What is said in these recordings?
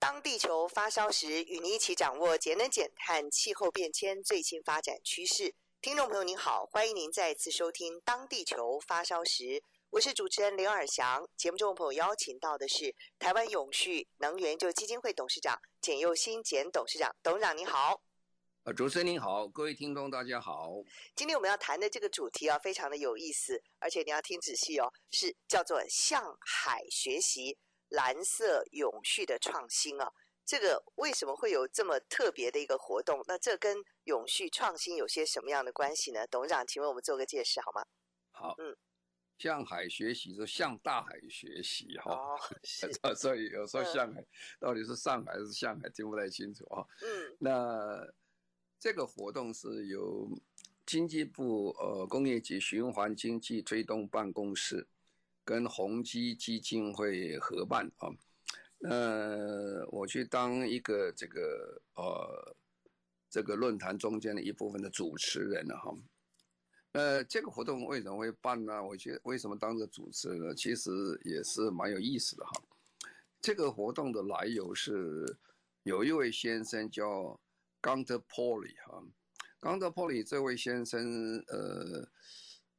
当地球发烧时，与您一起掌握节能减碳、气候变迁最新发展趋势。听众朋友您好，欢迎您再次收听《当地球发烧时》，我是主持人刘尔翔。节目中的朋友邀请到的是台湾永续能源就基金会董事长简佑新简董事长，董事长您好。呃，主持人您好，各位听众大家好。今天我们要谈的这个主题啊，非常的有意思，而且你要听仔细哦，是叫做向海学习蓝色永续的创新啊。这个为什么会有这么特别的一个活动？那这跟永续创新有些什么样的关系呢？董事长，请为我们做个解释好吗？好，嗯，向海学习就向大海学习哈。哦，是。所以有时候向海到底是上海还是向海，听不太清楚啊。嗯，那。这个活动是由经济部呃工业及循环经济推动办公室跟宏基基金会合办啊，那，我去当一个这个呃这个论坛中间的一部分的主持人了哈。那，这个活动为什么会办呢？我觉得为什么当个主持人呢？其实也是蛮有意思的哈。这个活动的来由是有一位先生叫。Gunter Pauli 哈，Gunter Pauli 这位先生，呃，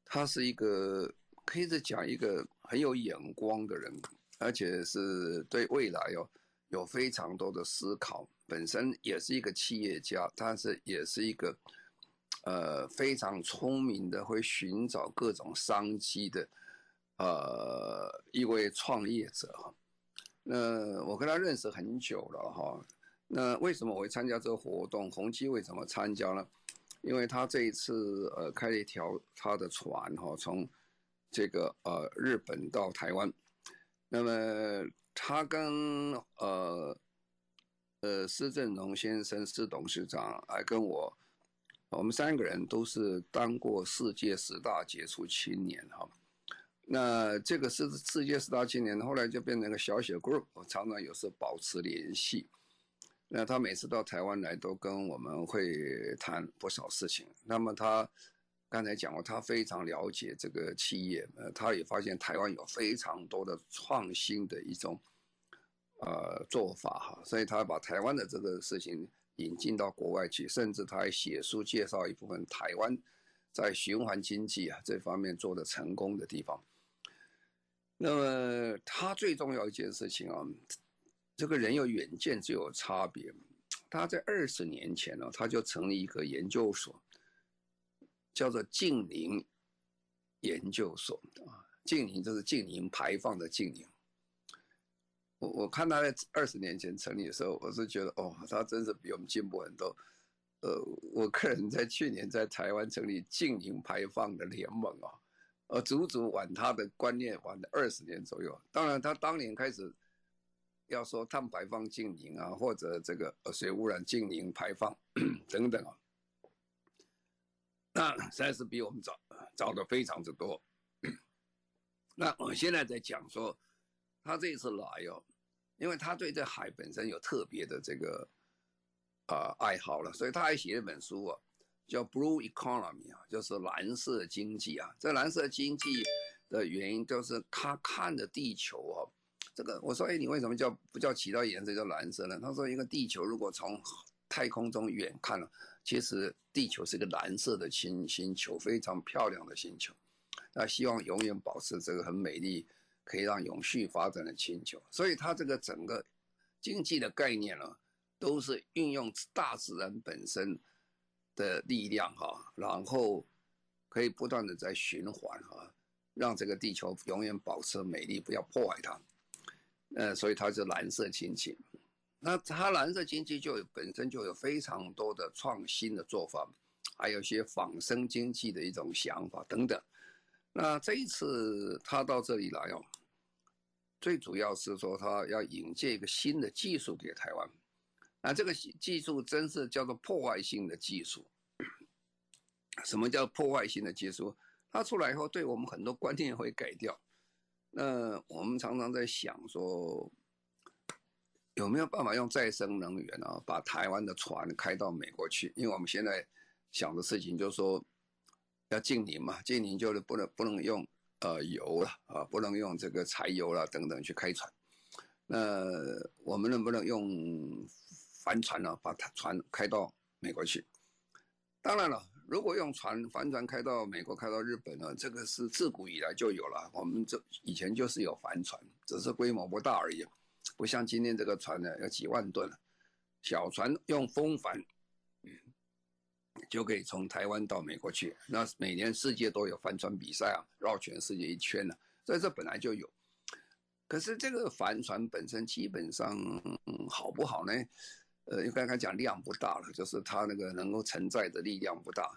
他是一个可以是讲一个很有眼光的人，而且是对未来有有非常多的思考。本身也是一个企业家，但是也是一个呃非常聪明的，会寻找各种商机的呃一位创业者哈。那我跟他认识很久了哈。那为什么我会参加这个活动？宏基为什么参加呢？因为他这一次呃开了一条他的船哈，从这个呃日本到台湾。那么他跟呃呃施振荣先生施董事长还跟我，我们三个人都是当过世界十大杰出青年哈。那这个是世界十大青年，后来就变成一个小小 group，常常有时候保持联系。那他每次到台湾来，都跟我们会谈不少事情。那么他刚才讲过，他非常了解这个企业，呃，他也发现台湾有非常多的创新的一种呃做法哈，所以他把台湾的这个事情引进到国外去，甚至他还写书介绍一部分台湾在循环经济啊这方面做的成功的地方。那么他最重要一件事情啊。这个人有远见就有差别。他在二十年前呢，他就成立一个研究所，叫做净零研究所啊。净零就是净零排放的净零。我我看他在二十年前成立的时候，我是觉得哦，他真是比我们进步很多。呃，我个人在去年在台湾成立净零排放的联盟啊，呃，足足晚他的观念晚了二十年左右。当然，他当年开始。要说碳排放净零啊，或者这个水污染净零排放 等等啊，那实在是比我们早早的非常之多。那我现在在讲说，他这一次来哦，因为他对这海本身有特别的这个啊、爱好了，所以他还写了一本书啊，叫《Blue Economy》啊，就是蓝色经济啊。这蓝色经济的原因就是他看着地球哦。这个我说，哎，你为什么叫不叫其他颜色叫蓝色呢？他说，一个地球如果从太空中远看了，其实地球是个蓝色的星星球，非常漂亮的星球。那希望永远保持这个很美丽，可以让永续发展的星球。所以，它这个整个经济的概念呢，都是运用大自然本身的力量哈，然后可以不断的在循环哈，让这个地球永远保持美丽，不要破坏它。呃，所以它是蓝色经济，那它蓝色经济就有本身就有非常多的创新的做法，还有一些仿生经济的一种想法等等。那这一次他到这里来哦，最主要是说他要引进一个新的技术给台湾，那这个技术真是叫做破坏性的技术。什么叫破坏性的技术？它出来以后，对我们很多观念会改掉。那我们常常在想说，有没有办法用再生能源啊，把台湾的船开到美国去？因为我们现在想的事情就是说，要净零嘛，净零就是不能不能用呃油了啊，不能用这个柴油了等等去开船。那我们能不能用帆船呢，把它船开到美国去？当然了。如果用船帆船开到美国、开到日本呢？这个是自古以来就有了。我们这以前就是有帆船，只是规模不大而已，不像今天这个船呢，有几万吨了。小船用风帆，就可以从台湾到美国去。那每年世界都有帆船比赛啊，绕全世界一圈呢，所以这本来就有。可是这个帆船本身基本上好不好呢？呃，应该讲量不大了，就是它那个能够承载的力量不大，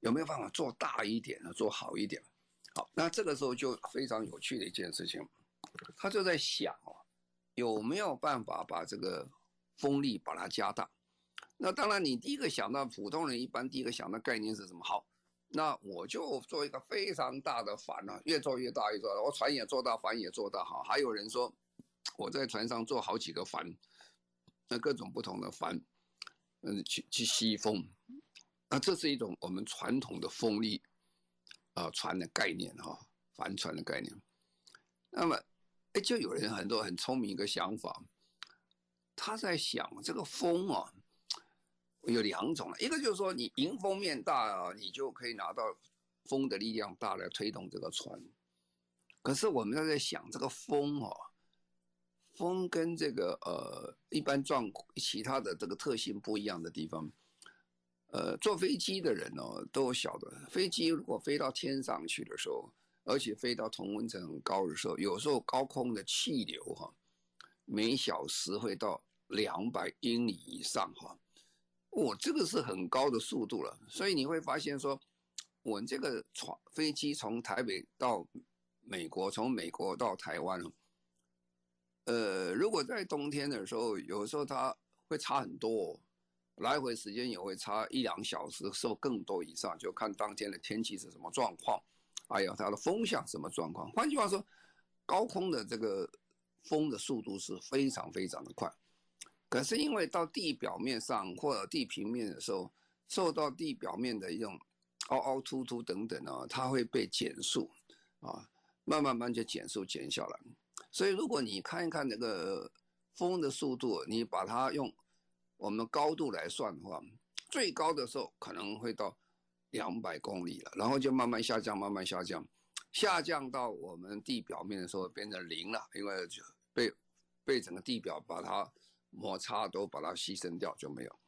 有没有办法做大一点呢？做好一点？好，那这个时候就非常有趣的一件事情，他就在想哦，有没有办法把这个风力把它加大？那当然，你第一个想到普通人一般第一个想到概念是什么？好，那我就做一个非常大的帆啊，越做越大，越做大，我船也做大，帆也做大。好，还有人说我在船上做好几个帆。那各种不同的帆，嗯，去去吸风，那这是一种我们传统的风力啊船的概念哈，帆船的概念。那么，哎，就有人很多很聪明一个想法，他在想这个风啊，有两种，一个就是说你迎风面大啊，你就可以拿到风的力量大来推动这个船。可是我们在想这个风啊。风跟这个呃一般状其他的这个特性不一样的地方，呃，坐飞机的人、哦、都晓得，飞机如果飞到天上去的时候，而且飞到同温层很高的时候，有时候高空的气流哈、哦，每小时会到两百英里以上哈，我、这个是很高的速度了，所以你会发现说，我这个船飞机从台北到美国，从美国到台湾。呃，如果在冬天的时候，有时候它会差很多，来回时间也会差一两小时，甚至更多以上，就看当天的天气是什么状况，还有它的风向什么状况。换句话说，高空的这个风的速度是非常非常的快，可是因为到地表面上或者地平面的时候，受到地表面的一种凹凹凸凸等等啊，它会被减速啊，慢慢慢就减速减下来。所以，如果你看一看那个风的速度，你把它用我们高度来算的话，最高的时候可能会到两百公里了，然后就慢慢下降，慢慢下降，下降到我们地表面的时候变成零了，因为就被被整个地表把它摩擦都把它牺牲掉就没有。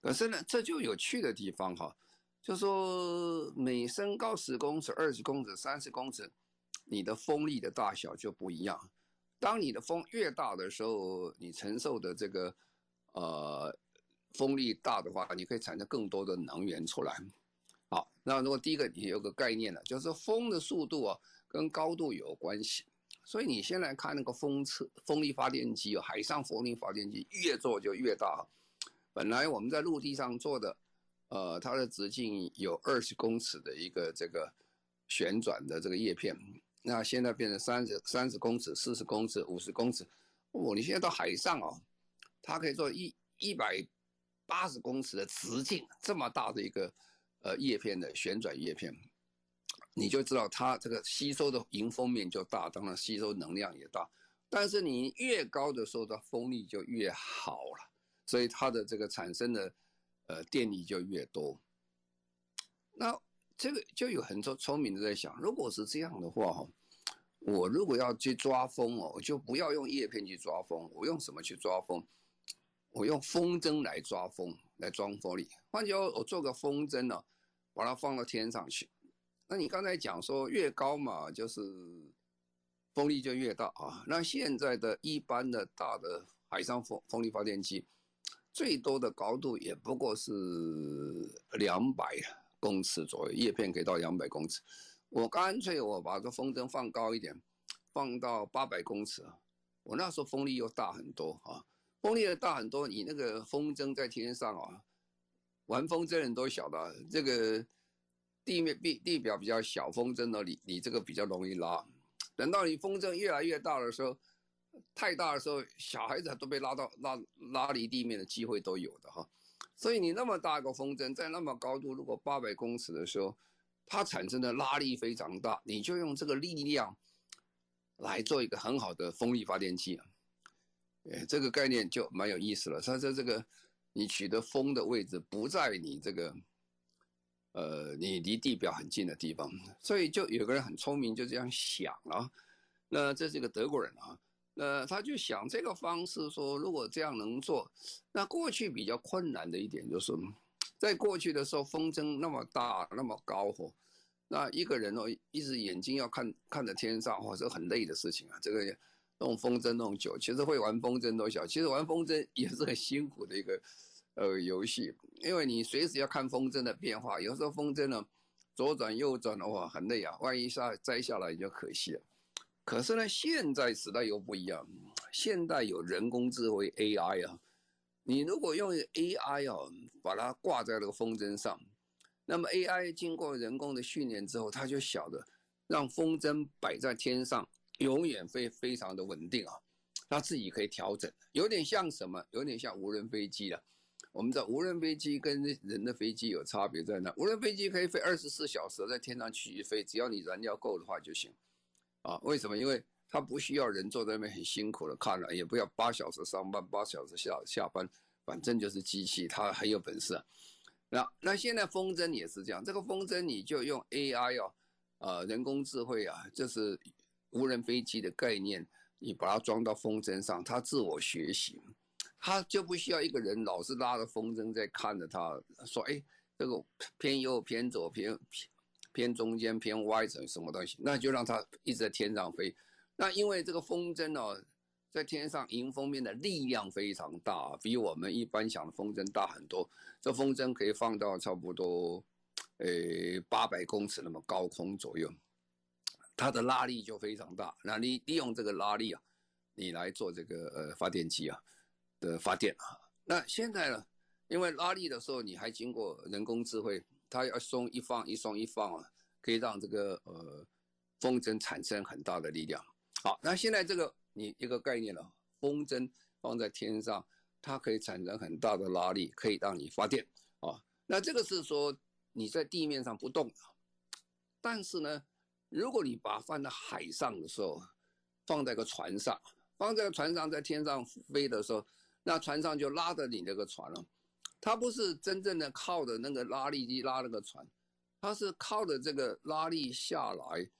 可是呢，这就有趣的地方哈，就说每升高十公尺、二十公尺、三十公尺，你的风力的大小就不一样。当你的风越大的时候，你承受的这个呃风力大的话，你可以产生更多的能源出来。好，那如果第一个你有个概念了，就是风的速度啊跟高度有关系。所以你先来看那个风车、风力发电机，海上风力发电机越做就越大。本来我们在陆地上做的，呃，它的直径有二十公尺的一个这个旋转的这个叶片。那现在变成三十三十公尺、四十公尺、五十公尺，哦，你现在到海上哦，它可以做一一百八十公尺的直径，这么大的一个呃叶片的旋转叶片，你就知道它这个吸收的迎风面就大，当然吸收能量也大。但是你越高的时候，它风力就越好了，所以它的这个产生的呃电力就越多。那。这个就有很多聪明的在想，如果是这样的话哈，我如果要去抓风哦，我就不要用叶片去抓风，我用什么去抓风？我用风筝来抓风，来装风力。换句话，我做个风筝呢，把它放到天上去。那你刚才讲说越高嘛，就是风力就越大啊。那现在的一般的大的海上风风力发电机，最多的高度也不过是两百。公尺左右，叶片可以到两百公尺。我干脆我把这风筝放高一点，放到八百公尺，我那时候风力又大很多啊，风力又大很多，你那个风筝在天上啊，玩风筝人都晓得，这个地面地地表比较小，风筝呢，你你这个比较容易拉。等到你风筝越来越大的时候，太大的时候，小孩子都被拉到拉拉离地面的机会都有的哈。所以你那么大一个风筝，在那么高度，如果八百公尺的时候，它产生的拉力非常大，你就用这个力量来做一个很好的风力发电机啊。哎，这个概念就蛮有意思了。它在这个你取得风的位置不在你这个，呃，你离地表很近的地方，所以就有个人很聪明，就这样想啊。那这是一个德国人啊，那他就想这个方式说，如果这样能做，那过去比较困难的一点就是。在过去的时候，风筝那么大，那么高吼，那一个人哦，一直眼睛要看看着天上，哇，是很累的事情啊。这个弄风筝弄久，其实会玩风筝都晓，其实玩风筝也是很辛苦的一个呃游戏，因为你随时要看风筝的变化，有时候风筝呢左转右转的话很累啊，万一下摘下来就可惜了。可是呢，现在时代又不一样，现代有人工智慧 AI 啊。你如果用 AI 哦，把它挂在那个风筝上，那么 AI 经过人工的训练之后，它就晓得让风筝摆在天上，永远会非常的稳定啊，它自己可以调整，有点像什么？有点像无人飞机了。我们知道无人飞机跟人的飞机有差别在哪？无人飞机可以飞二十四小时在天上继续飞，只要你燃料够的话就行。啊，为什么？因为他不需要人坐在那边很辛苦的看了，也不要八小时上班，八小时下下班，反正就是机器，它很有本事啊。那那现在风筝也是这样，这个风筝你就用 AI 哦，呃，人工智慧啊，就是无人飞机的概念，你把它装到风筝上，它自我学习，它就不需要一个人老是拉着风筝在看着它，说哎，这个偏右偏左偏偏偏中间偏歪成什么东西，那就让它一直在天上飞。那因为这个风筝哦，在天上迎风面的力量非常大，比我们一般想的风筝大很多。这风筝可以放到差不多，呃，八百公尺那么高空左右，它的拉力就非常大。那你利用这个拉力啊，你来做这个呃发电机啊的发电啊。那现在呢，因为拉力的时候你还经过人工智慧，它要松一放一松一放啊，可以让这个呃风筝产生很大的力量。好，那现在这个你一个概念了，风筝放在天上，它可以产生很大的拉力，可以让你发电啊。那这个是说你在地面上不动，但是呢，如果你把它放在海上的时候，放在个船上，放在个船上在天上飞的时候，那船上就拉着你那个船了，它不是真正的靠着那个拉力机拉那个船，它是靠着这个拉力下来。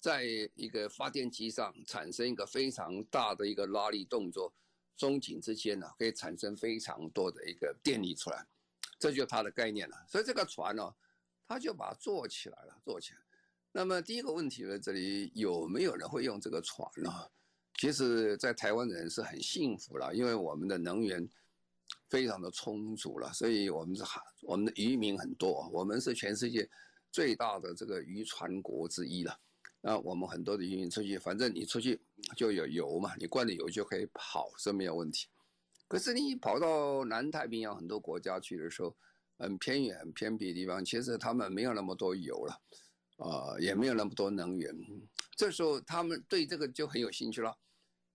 在一个发电机上产生一个非常大的一个拉力动作，松紧之间呢，可以产生非常多的一个电力出来，这就是它的概念了。所以这个船呢，它就把它做起来了，做起来。那么第一个问题呢，这里有没有人会用这个船呢？其实，在台湾人是很幸福了，因为我们的能源非常的充足了，所以我们是我们的渔民很多，我们是全世界最大的这个渔船国之一了。那我们很多的渔民出去，反正你出去就有油嘛，你灌了油就可以跑，是没有问题。可是你跑到南太平洋很多国家去的时候，很偏远、很偏僻的地方，其实他们没有那么多油了，呃，也没有那么多能源。这时候他们对这个就很有兴趣了。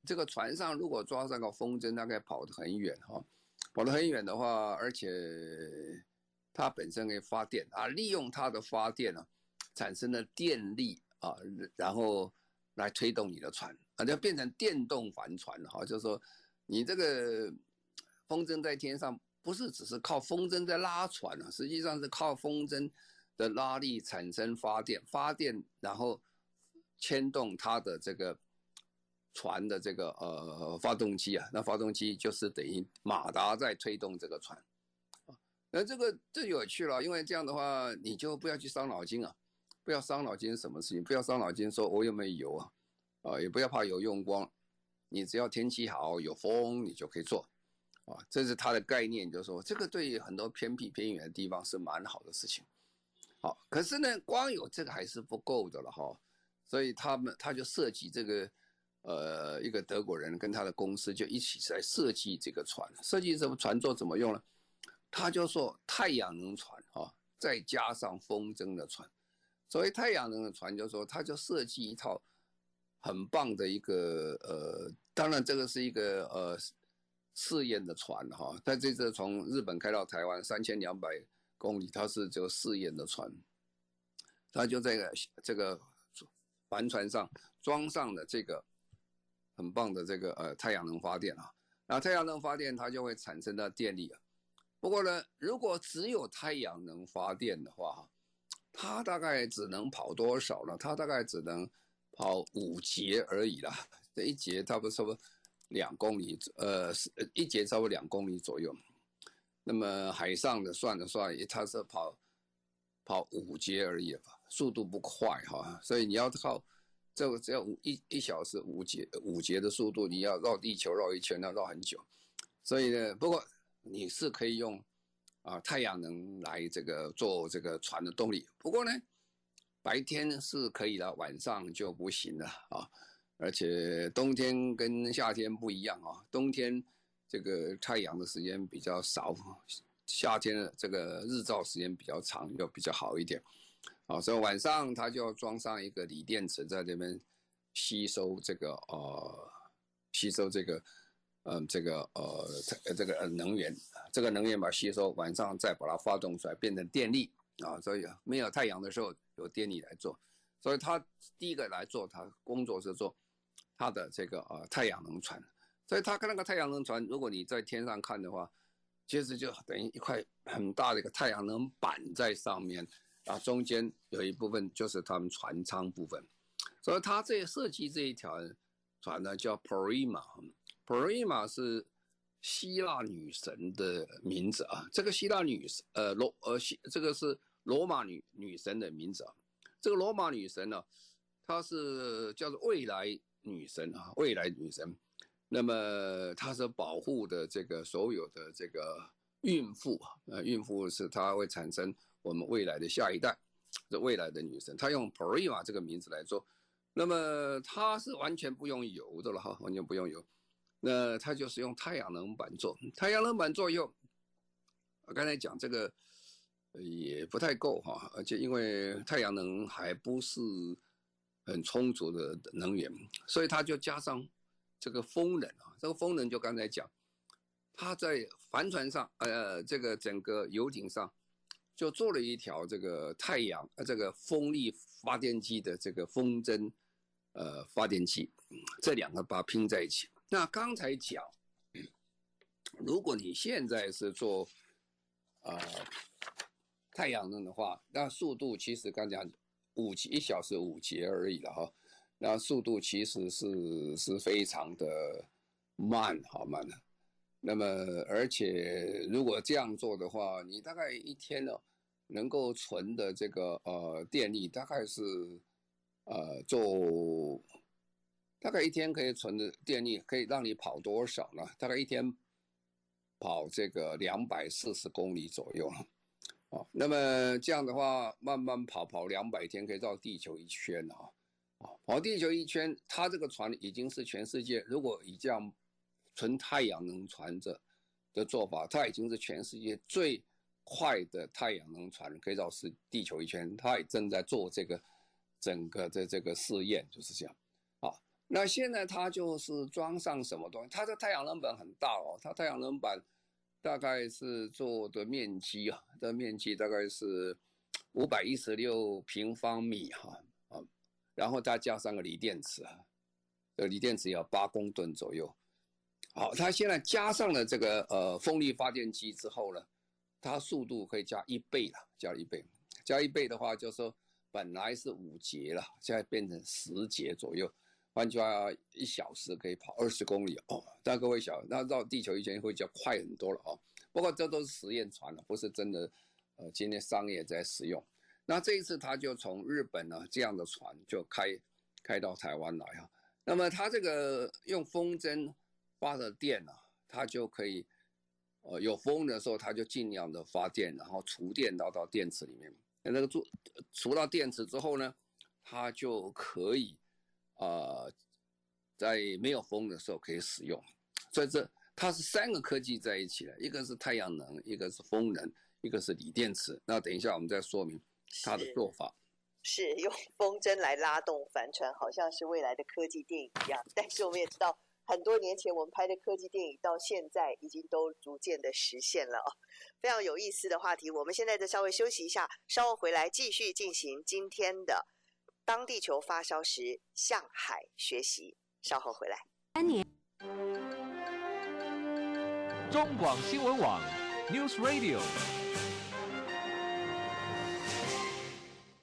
这个船上如果装上个风筝，大概跑得很远哈，跑得很远的话，而且它本身可以发电啊，利用它的发电、啊，产生的电力。啊，然后来推动你的船，啊，就变成电动帆船哈。就是说，你这个风筝在天上，不是只是靠风筝在拉船啊，实际上是靠风筝的拉力产生发电，发电然后牵动它的这个船的这个呃发动机啊，那发动机就是等于马达在推动这个船啊。那这个这有趣了，因为这样的话，你就不要去伤脑筋啊。不要伤脑筋，什么事情？不要伤脑筋，说我有没有油啊？啊，也不要怕油用光，你只要天气好，有风，你就可以做，啊，这是它的概念，就是说这个对于很多偏僻偏远的地方是蛮好的事情。好，可是呢，光有这个还是不够的了哈，所以他们他就设计这个，呃，一个德国人跟他的公司就一起在设计这个船，设计这个船做怎么用呢？他就说太阳能船啊，再加上风筝的船。所谓太阳能的船，就是说他就设计一套很棒的一个呃，当然这个是一个呃试验的船哈，但这次从日本开到台湾三千两百公里，它是这个试验的船，它就在这个帆船上装上了这个。很棒的这个呃太阳能发电啊，那太阳能发电它就会产生的电力啊。不过呢，如果只有太阳能发电的话，它大概只能跑多少呢？它大概只能跑五节而已啦。这一节差不多差不多两公里，呃，一节差不多两公里左右。那么海上的算了算，它是跑跑五节而已吧，速度不快哈，所以你要靠。这个只要五一一小时五节五节的速度，你要绕地球绕一圈，要绕很久。所以呢，不过你是可以用啊太阳能来这个做这个船的动力。不过呢，白天是可以的，晚上就不行了啊。而且冬天跟夏天不一样啊，冬天这个太阳的时间比较少，夏天的这个日照时间比较长，又比较好一点。啊，所以晚上它就要装上一个锂电池在这边吸收这个呃，吸收这个嗯、这个呃，这个能源，这个能源把它吸收，晚上再把它发动出来变成电力啊。所以没有太阳的时候有电力来做，所以他第一个来做，他工作是做他的这个呃太阳能船。所以他看那个太阳能船，如果你在天上看的话，其实就等于一块很大的一个太阳能板在上面。啊，中间有一部分就是他们船舱部分，所以他这设计这一条船呢叫 Prima，Prima 是希腊女神的名字啊。这个希腊女神，呃罗呃西，这个是罗马女女神的名字啊。这个罗马女神呢，她是叫做未来女神啊，未来女神。那么它是保护的这个所有的这个孕妇啊，呃，孕妇是它会产生。我们未来的下一代，这未来的女神，它用 Prima 这个名字来做，那么它是完全不用油的了哈，完全不用油，那它就是用太阳能板做，太阳能板做用，我刚才讲这个也不太够哈，而且因为太阳能还不是很充足的能源，所以他就加上这个风能啊，这个风能就刚才讲，他在帆船上，呃，这个整个游艇上。就做了一条这个太阳呃这个风力发电机的这个风筝，呃发电机，这两个把它拼在一起。那刚才讲，如果你现在是做呃太阳能的话，那速度其实刚讲五节一小时五节而已了哈，那速度其实是是非常的慢，好慢的。那么，而且如果这样做的话，你大概一天呢，能够存的这个呃电力大概是，呃，做大概一天可以存的电力可以让你跑多少呢？大概一天跑这个两百四十公里左右，啊，那么这样的话，慢慢跑跑两百天可以绕地球一圈啊，啊，跑地球一圈，它这个船已经是全世界如果以这样。纯太阳能船这的做法，它已经是全世界最快的太阳能船，可以绕是地球一圈。它也正在做这个整个的这个试验，就是这样。啊，那现在它就是装上什么东西？它的太阳能板很大哦，它太阳能板大概是做的面积啊，的面积大概是五百一十六平方米哈，然后再加上个锂电池啊，这锂电池要八公吨左右。好，它现在加上了这个呃风力发电机之后呢，它速度可以加一倍了，加一倍，加一倍的话，就是说本来是五节了，现在变成十节左右，换句话，一小时可以跑二十公里哦。但各位想，那绕地球一圈会较快很多了哦。不过这都是实验船了，不是真的，呃，今天商业在使用。那这一次他就从日本呢这样的船就开开到台湾来哈。那么他这个用风筝。发的电呢、啊，它就可以，呃，有风的时候，它就尽量的发电，然后储电到到电池里面。那那个储储到电池之后呢，它就可以，呃，在没有风的时候可以使用。所以这它是三个科技在一起的，一个是太阳能，一个是风能，一个是锂电池。那等一下我们再说明它的做法。是，是用风筝来拉动帆船，好像是未来的科技电影一样。但是我们也知道，很多年前我们拍的科技电影，到现在已经都逐渐的实现了哦。非常有意思的话题，我们现在再稍微休息一下，稍后回来继续进行今天的当地球发烧时向海学习。稍后回来。三年。中广新闻网，News Radio。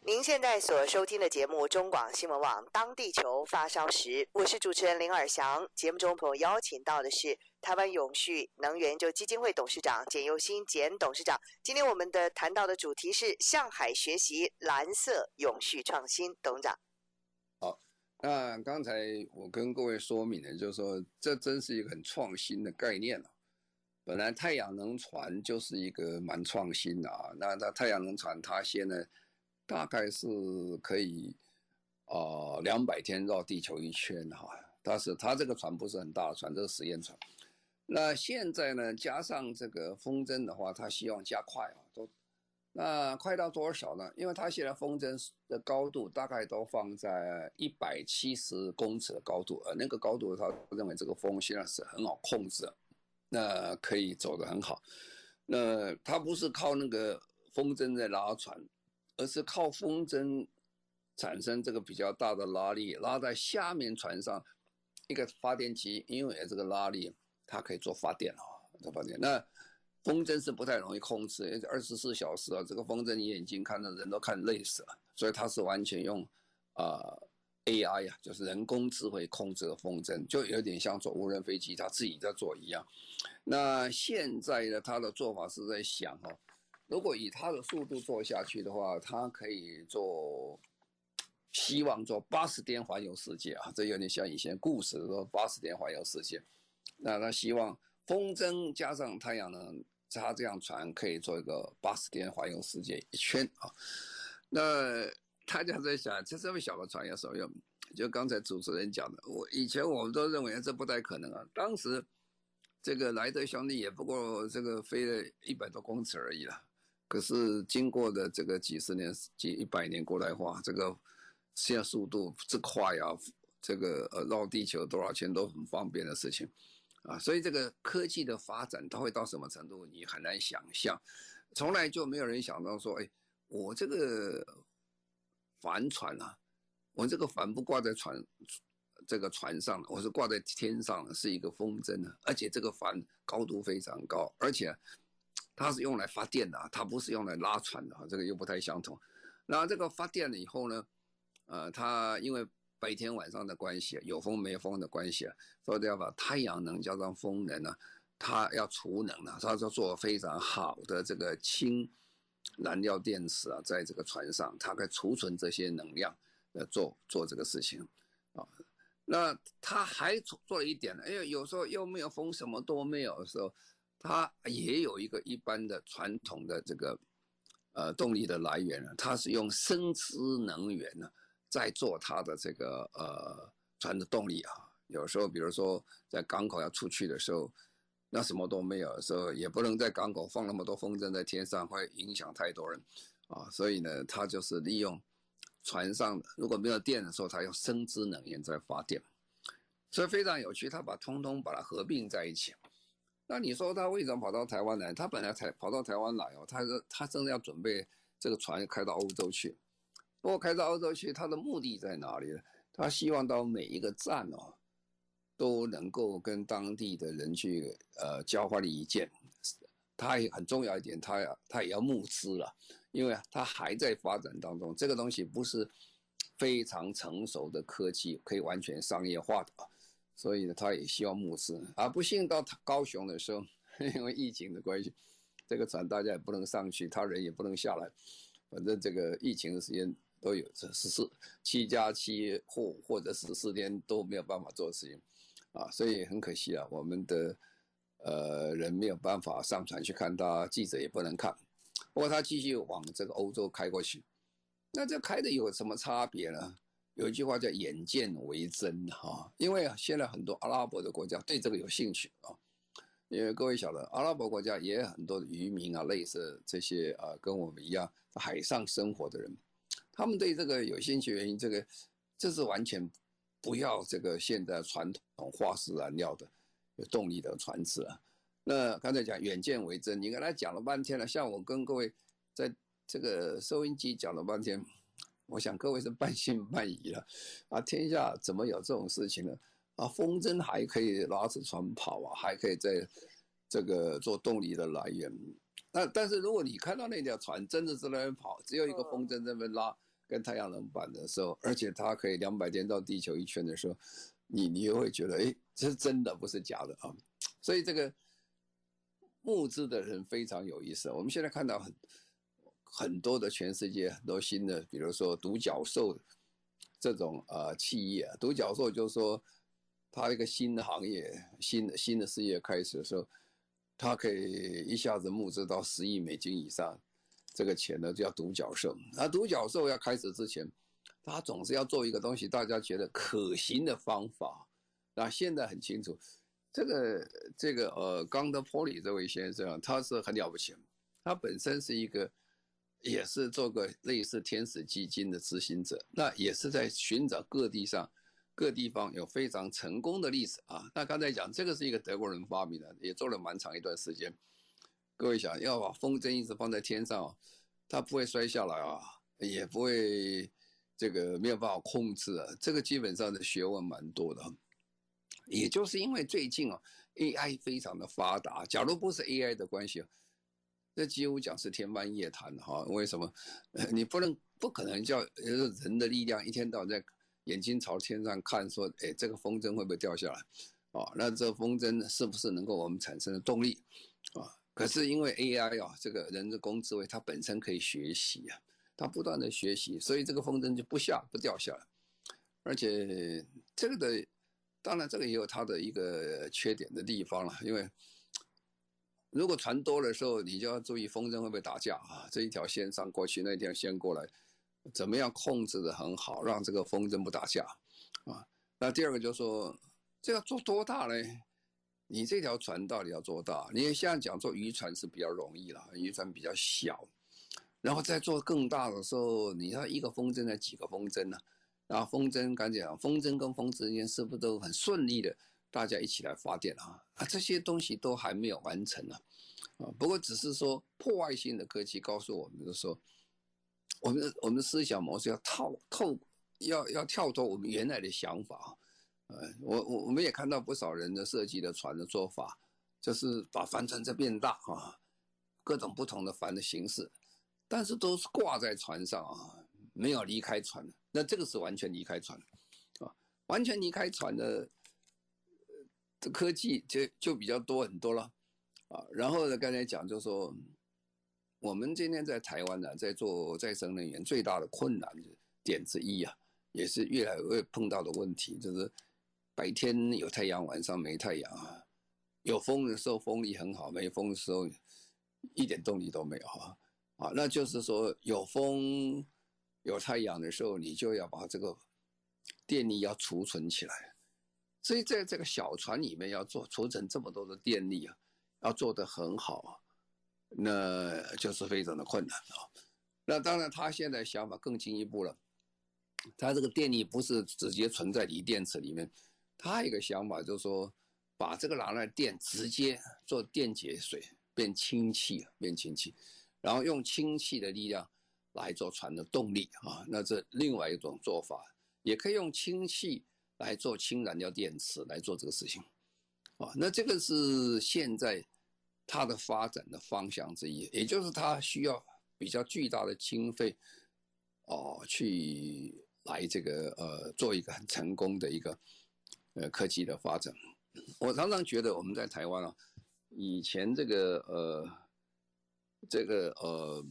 您现在所收听的节目《中广新闻网》当地球发烧时，我是主持人林尔祥。节目中朋友邀请到的是台湾永续能源就基金会董事长简又新简董事长。今天我们的谈到的主题是向海学习蓝色永续创新。董事长，好，那刚才我跟各位说明的，就是说这真是一个很创新的概念了。本来太阳能船就是一个蛮创新的啊，那那太阳能船它现在。大概是可以，呃，两百天绕地球一圈哈。但是它这个船不是很大的船，这是实验船。那现在呢，加上这个风筝的话，它希望加快啊，都那快到多少呢？因为它现在风筝的高度大概都放在一百七十公尺的高度，而那个高度他认为这个风现在是很好控制，那可以走得很好。那它不是靠那个风筝在拉船。而是靠风筝产生这个比较大的拉力，拉在下面船上一个发电机，因为这个拉力它可以做发电啊，做发电。那风筝是不太容易控制，二十四小时啊，这个风筝你眼睛看的人都看累死了，所以它是完全用啊、AI 呀，就是人工智慧控制的风筝，就有点像做无人飞机，它自己在做一样。那现在呢，它的做法是在想哦。如果以他的速度做下去的话，他可以做，希望做八十天环游世界啊！这有点像以前故事说八十天环游世界。那他希望风筝加上太阳能，他这样船可以做一个八十天环游世界一圈啊。那大家在想，这这么小的船有什么用？就刚才主持人讲的，我以前我们都认为这不太可能啊。当时这个莱德兄弟也不过这个飞了一百多公尺而已了。可是经过的这个几十年、几一百年过来的话，这个现在速度之快啊，这个呃绕地球多少钱都很方便的事情啊，所以这个科技的发展它会到什么程度，你很难想象。从来就没有人想到说，哎，我这个帆船啊，我这个帆不挂在船这个船上，我是挂在天上，是一个风筝的，而且这个帆高度非常高，而且。它是用来发电的，啊它不是用来拉船的，啊这个又不太相同。那这个发电了以后呢，呃，它因为白天晚上的关系，有风没风的关系啊，所以要把太阳能加上风能呢，它要储能了，它就做非常好的这个氢燃料电池啊，在这个船上，它可以储存这些能量，呃，做做这个事情啊。那它还做了一点呢，因为有时候又没有风，什么都没有的时候。它也有一个一般的传统的这个，呃，动力的来源呢，它是用生质能源呢，在做它的这个呃船的动力啊。有时候，比如说在港口要出去的时候，那什么都没有的时候，也不能在港口放那么多风筝在天上，会影响太多人啊。所以呢，它就是利用船上如果没有电的时候，它用生质能源在发电，所以非常有趣。它把通通把它合并在一起。那你说他为什么跑到台湾来？他本来才跑到台湾来哦，他是他正在要准备这个船开到欧洲去。不过开到欧洲去，他的目的在哪里呢？他希望到每一个站哦，都能够跟当地的人去呃交换意见。他也很重要一点，他要他也要募资了，因为他还在发展当中，这个东西不是非常成熟的科技，可以完全商业化的。所以呢，他也希望募资啊。不幸到高雄的时候，因为疫情的关系，这个船大家也不能上去，他人也不能下来。反正这个疫情的时间都有这十四七加七或或者十四天都没有办法做事情啊，所以很可惜啊，我们的呃人没有办法上船去看他，记者也不能看。不过他继续往这个欧洲开过去，那这开的有什么差别呢？有一句话叫“眼见为真”哈，因为现在很多阿拉伯的国家对这个有兴趣啊。因为各位晓得，阿拉伯国家也有很多渔民啊，类似这些啊，跟我们一样海上生活的人，他们对这个有兴趣，原因这个这是完全不要这个现在传统化石燃料的有动力的船只啊。那刚才讲远见为真，你跟他讲了半天了，像我跟各位在这个收音机讲了半天，我想各位是半信半疑了啊！天下怎么有这种事情呢？啊，风筝还可以拉着船跑啊，还可以在这个做动力的来源。那但是如果你看到那条船真的是在那边跑，只有一个风筝在那边拉，跟太阳能板的时候，而且它可以两百天绕地球一圈的时候，你你又会觉得，哎，这是真的，不是假的啊。所以这个募资的人非常有意思。我们现在看到很很多的全世界很多新的，比如说独角兽这种呃企业，独角兽就是说。它一个新的行业，新的新的事业开始的时候，它可以一下子募资到十亿美金以上，这个钱呢就叫独角兽。那独角兽要开始之前，他总是要做一个东西，大家觉得可行的方法。那现在很清楚，这个这个呃，冈德波里这位先生，他是很了不起，他本身是一个，也是做个类似天使基金的执行者，那也是在寻找各地上。各地方有非常成功的例子啊。那刚才讲这个是一个德国人发明的，也做了蛮长一段时间。各位想要把风筝一直放在天上，它不会摔下来啊，也不会这个没有办法控制啊。这个基本上的学问蛮多的。也就是因为最近啊，AI 非常的发达，假如不是 AI 的关系，这几乎讲是天方夜谭哈。为什么？你不能不可能叫人的力量一天到晚在。眼睛朝天上看，说：“哎，这个风筝会不会掉下来？哦，那这风筝是不是能够我们产生的动力？啊？可是因为 AI 啊，这个人的工智慧它本身可以学习啊，它不断的学习，所以这个风筝就不下不掉下来。而且这个的，当然这个也有它的一个缺点的地方了，因为如果船多的时候，你就要注意风筝会不会打架啊？这一条线上过去，那一条线过来。”怎么样控制的很好，让这个风筝不打架啊？那第二个就是说，这要做多大呢？你这条船到底要做大？你现在讲做渔船是比较容易了，渔船比较小，然后再做更大的时候，你要一个风筝才几个风筝呢？然后风筝刚才讲，风筝跟风筝之间是不是都很顺利的，大家一起来发电啊？啊，这些东西都还没有完成呢，啊，不过只是说破坏性的科技告诉我们的说。我们的我们的思想模式要套透，要要跳脱我们原来的想法，呃，我我我们也看到不少人的设计的船的做法，就是把帆船再变大啊，各种不同的帆的形式，但是都是挂在船上啊，没有离开船，那这个是完全离开船，啊，完全离开船的，这科技就就比较多很多了，啊，然后呢，刚才讲就是说。我们今天在台湾呢，在做再生能源最大的困难点之一啊，也是越来越碰到的问题，就是白天有太阳，晚上没太阳啊。有风的时候风力很好，没风的时候一点动力都没有啊。啊，那就是说有风有太阳的时候，你就要把这个电力要储存起来。所以在这个小船里面要做储存这么多的电力啊，要做得很好啊。那就是非常的困难啊。那当然，他现在想法更进一步了。他这个电力不是直接存在锂电池里面，他一个想法就是说，把这个拿来电直接做电解水，变氢气，变氢气，然后用氢气的力量来做船的动力啊。那这另外一种做法，也可以用氢气来做氢燃料电池来做这个事情啊。那这个是现在。它的发展的方向之一，也就是它需要比较巨大的经费，哦，去来这个呃做一个很成功的一个呃科技的发展。我常常觉得我们在台湾啊，以前这个呃这个呃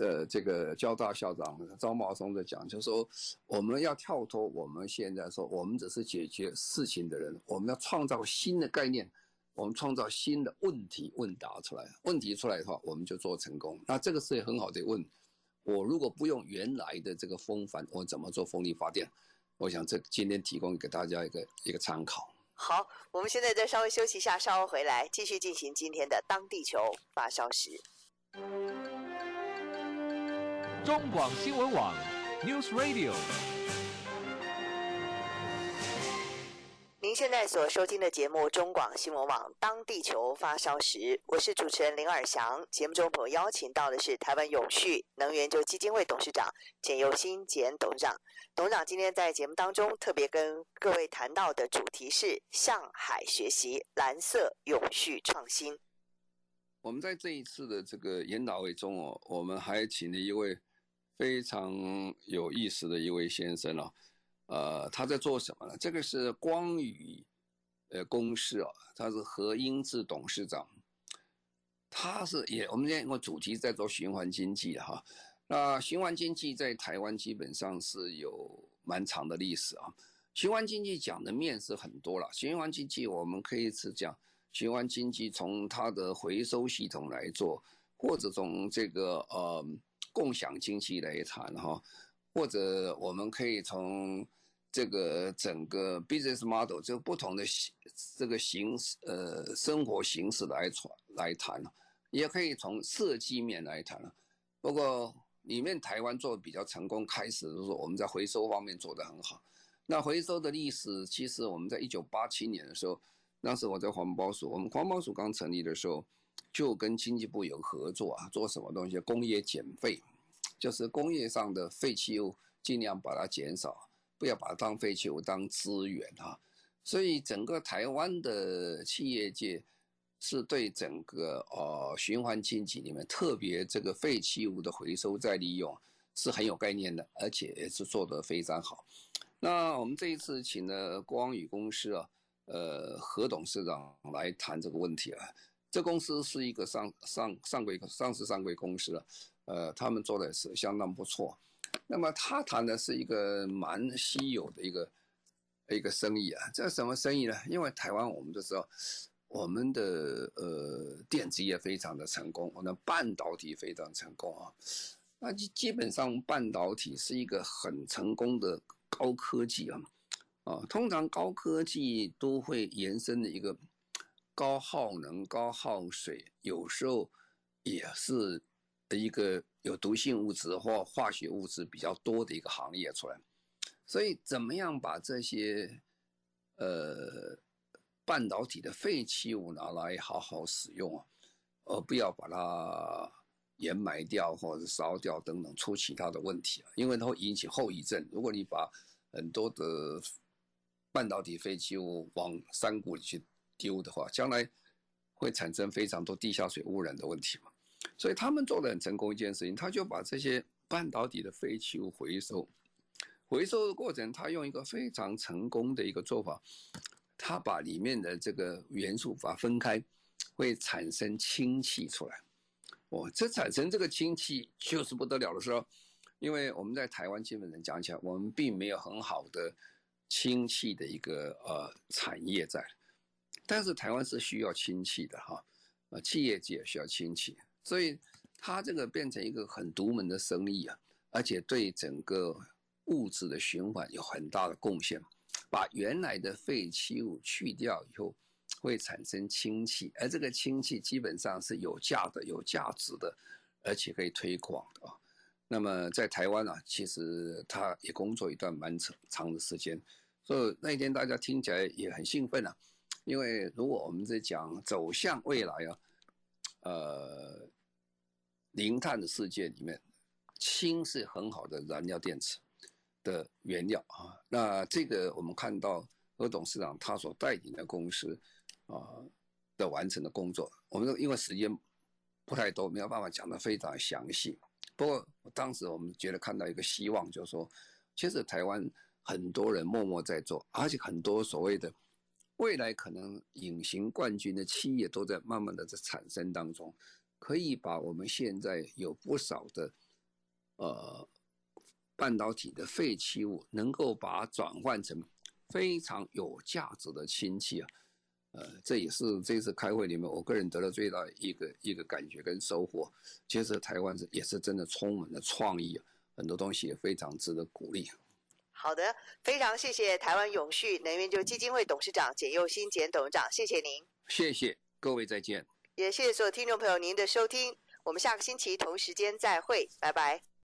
呃这个交大校长张茂松的讲，就是说我们要跳脱我们现在说我们只是解决事情的人，我们要创造新的概念。我们创造新的问题问答出来，问题出来的话，我们就做成功。那这个是很好的问我如果不用原来的这个风帆，我怎么做风力发电？我想这今天提供给大家一个一个参考。好，我们现在再稍微休息一下，稍后回来继续进行今天的当地球发烧时。中广新闻网 News Radio。您现在所收听的节目中广新闻网《当地球发烧时》，我是主持人林尔翔。节目中朋友邀请到的是台湾永续能源基金会董事长简佑新简董事长。董事长今天在节目当中特别跟各位谈到的主题是向海学习蓝色永续创新。我们在这一次的这个研讨会中哦，我们还请了一位非常有意思的一位先生哦。呃，他在做什么呢？这个是光宇，呃，公司啊，他是何英智董事长，他是也我们今天个主题在做循环经济哈。那循环经济在台湾基本上是有蛮长的历史啊。循环经济讲的面是很多了，循环经济我们可以是讲循环经济从它的回收系统来做，或者从这个呃共享经济来谈哈，或者我们可以从这个整个 business model 就不同的形这个形式呃生活形式来传来谈，也可以从设计面来谈。不过里面台湾做的比较成功，开始的时候我们在回收方面做得很好。那回收的历史，其实我们在一九八七年的时候，当时我在环保署，我们环保署刚成立的时候，就跟经济部有合作啊，做什么东西？工业减废，就是工业上的废弃物尽量把它减少。不要把它当废弃物当资源啊，所以整个台湾的企业界是对整个呃循环经济里面特别这个废弃物的回收再利用是很有概念的，而且也是做得非常好。那我们这一次请了光宇公司啊，呃何董事长来谈这个问题啊。这公司是一个上上上柜上市上柜公司了，呃，他们做的是相当不错。那么他谈的是一个蛮稀有的一个一个生意啊，这什么生意呢？因为台湾我们都知道，我们的呃电子业非常的成功，我们的半导体非常成功啊。那基基本上半导体是一个很成功的高科技啊，啊，通常高科技都会延伸的一个高耗能、高耗水，有时候也是一个。有毒性物质或化学物质比较多的一个行业出来，所以怎么样把这些呃半导体的废弃物拿来好好使用啊，而不要把它掩埋掉或者烧掉等等出其他的问题啊，因为它会引起后遗症。如果你把很多的半导体废弃物往山谷里去丢的话，将来会产生非常多地下水污染的问题嘛。所以他们做的很成功一件事情，他就把这些半导体的废弃物回收，回收的过程，他用一个非常成功的一个做法，他把里面的这个元素把它分开，会产生氢气出来。哦，这产生这个氢气就是不得了的时候，因为我们在台湾基本上讲起来，我们并没有很好的氢气的一个呃产业在，但是台湾是需要氢气的哈，啊，企业界需要氢气。所以，它这个变成一个很独门的生意啊，而且对整个物质的循环有很大的贡献。把原来的废弃物去掉以后，会产生氢气，而这个氢气基本上是有价的、有价值的，而且可以推广的啊。那么在台湾啊，其实他也工作一段蛮长长的时间，所以那一天大家听起来也很兴奋啊，因为如果我们在讲走向未来啊。呃，零碳的世界里面，氢是很好的燃料电池的原料啊。那这个我们看到何董事长他所带领的公司啊的完成的工作，我们因为时间不太多，没有办法讲得非常详细。不过当时我们觉得看到一个希望，就是说，其实台湾很多人默默在做，而且很多所谓的。未来可能隐形冠军的企业都在慢慢的在产生当中，可以把我们现在有不少的呃半导体的废弃物，能够把它转换成非常有价值的氢气啊，呃，这也是这次开会里面我个人得到最大一个一个感觉跟收获。其实台湾是也是真的充满了创意，很多东西也非常值得鼓励。好的，非常谢谢台湾永续能源就基金会董事长简佑新简董事长，谢谢您。谢谢各位，再见。也谢谢所有听众朋友您的收听，我们下个星期同时间再会，拜拜。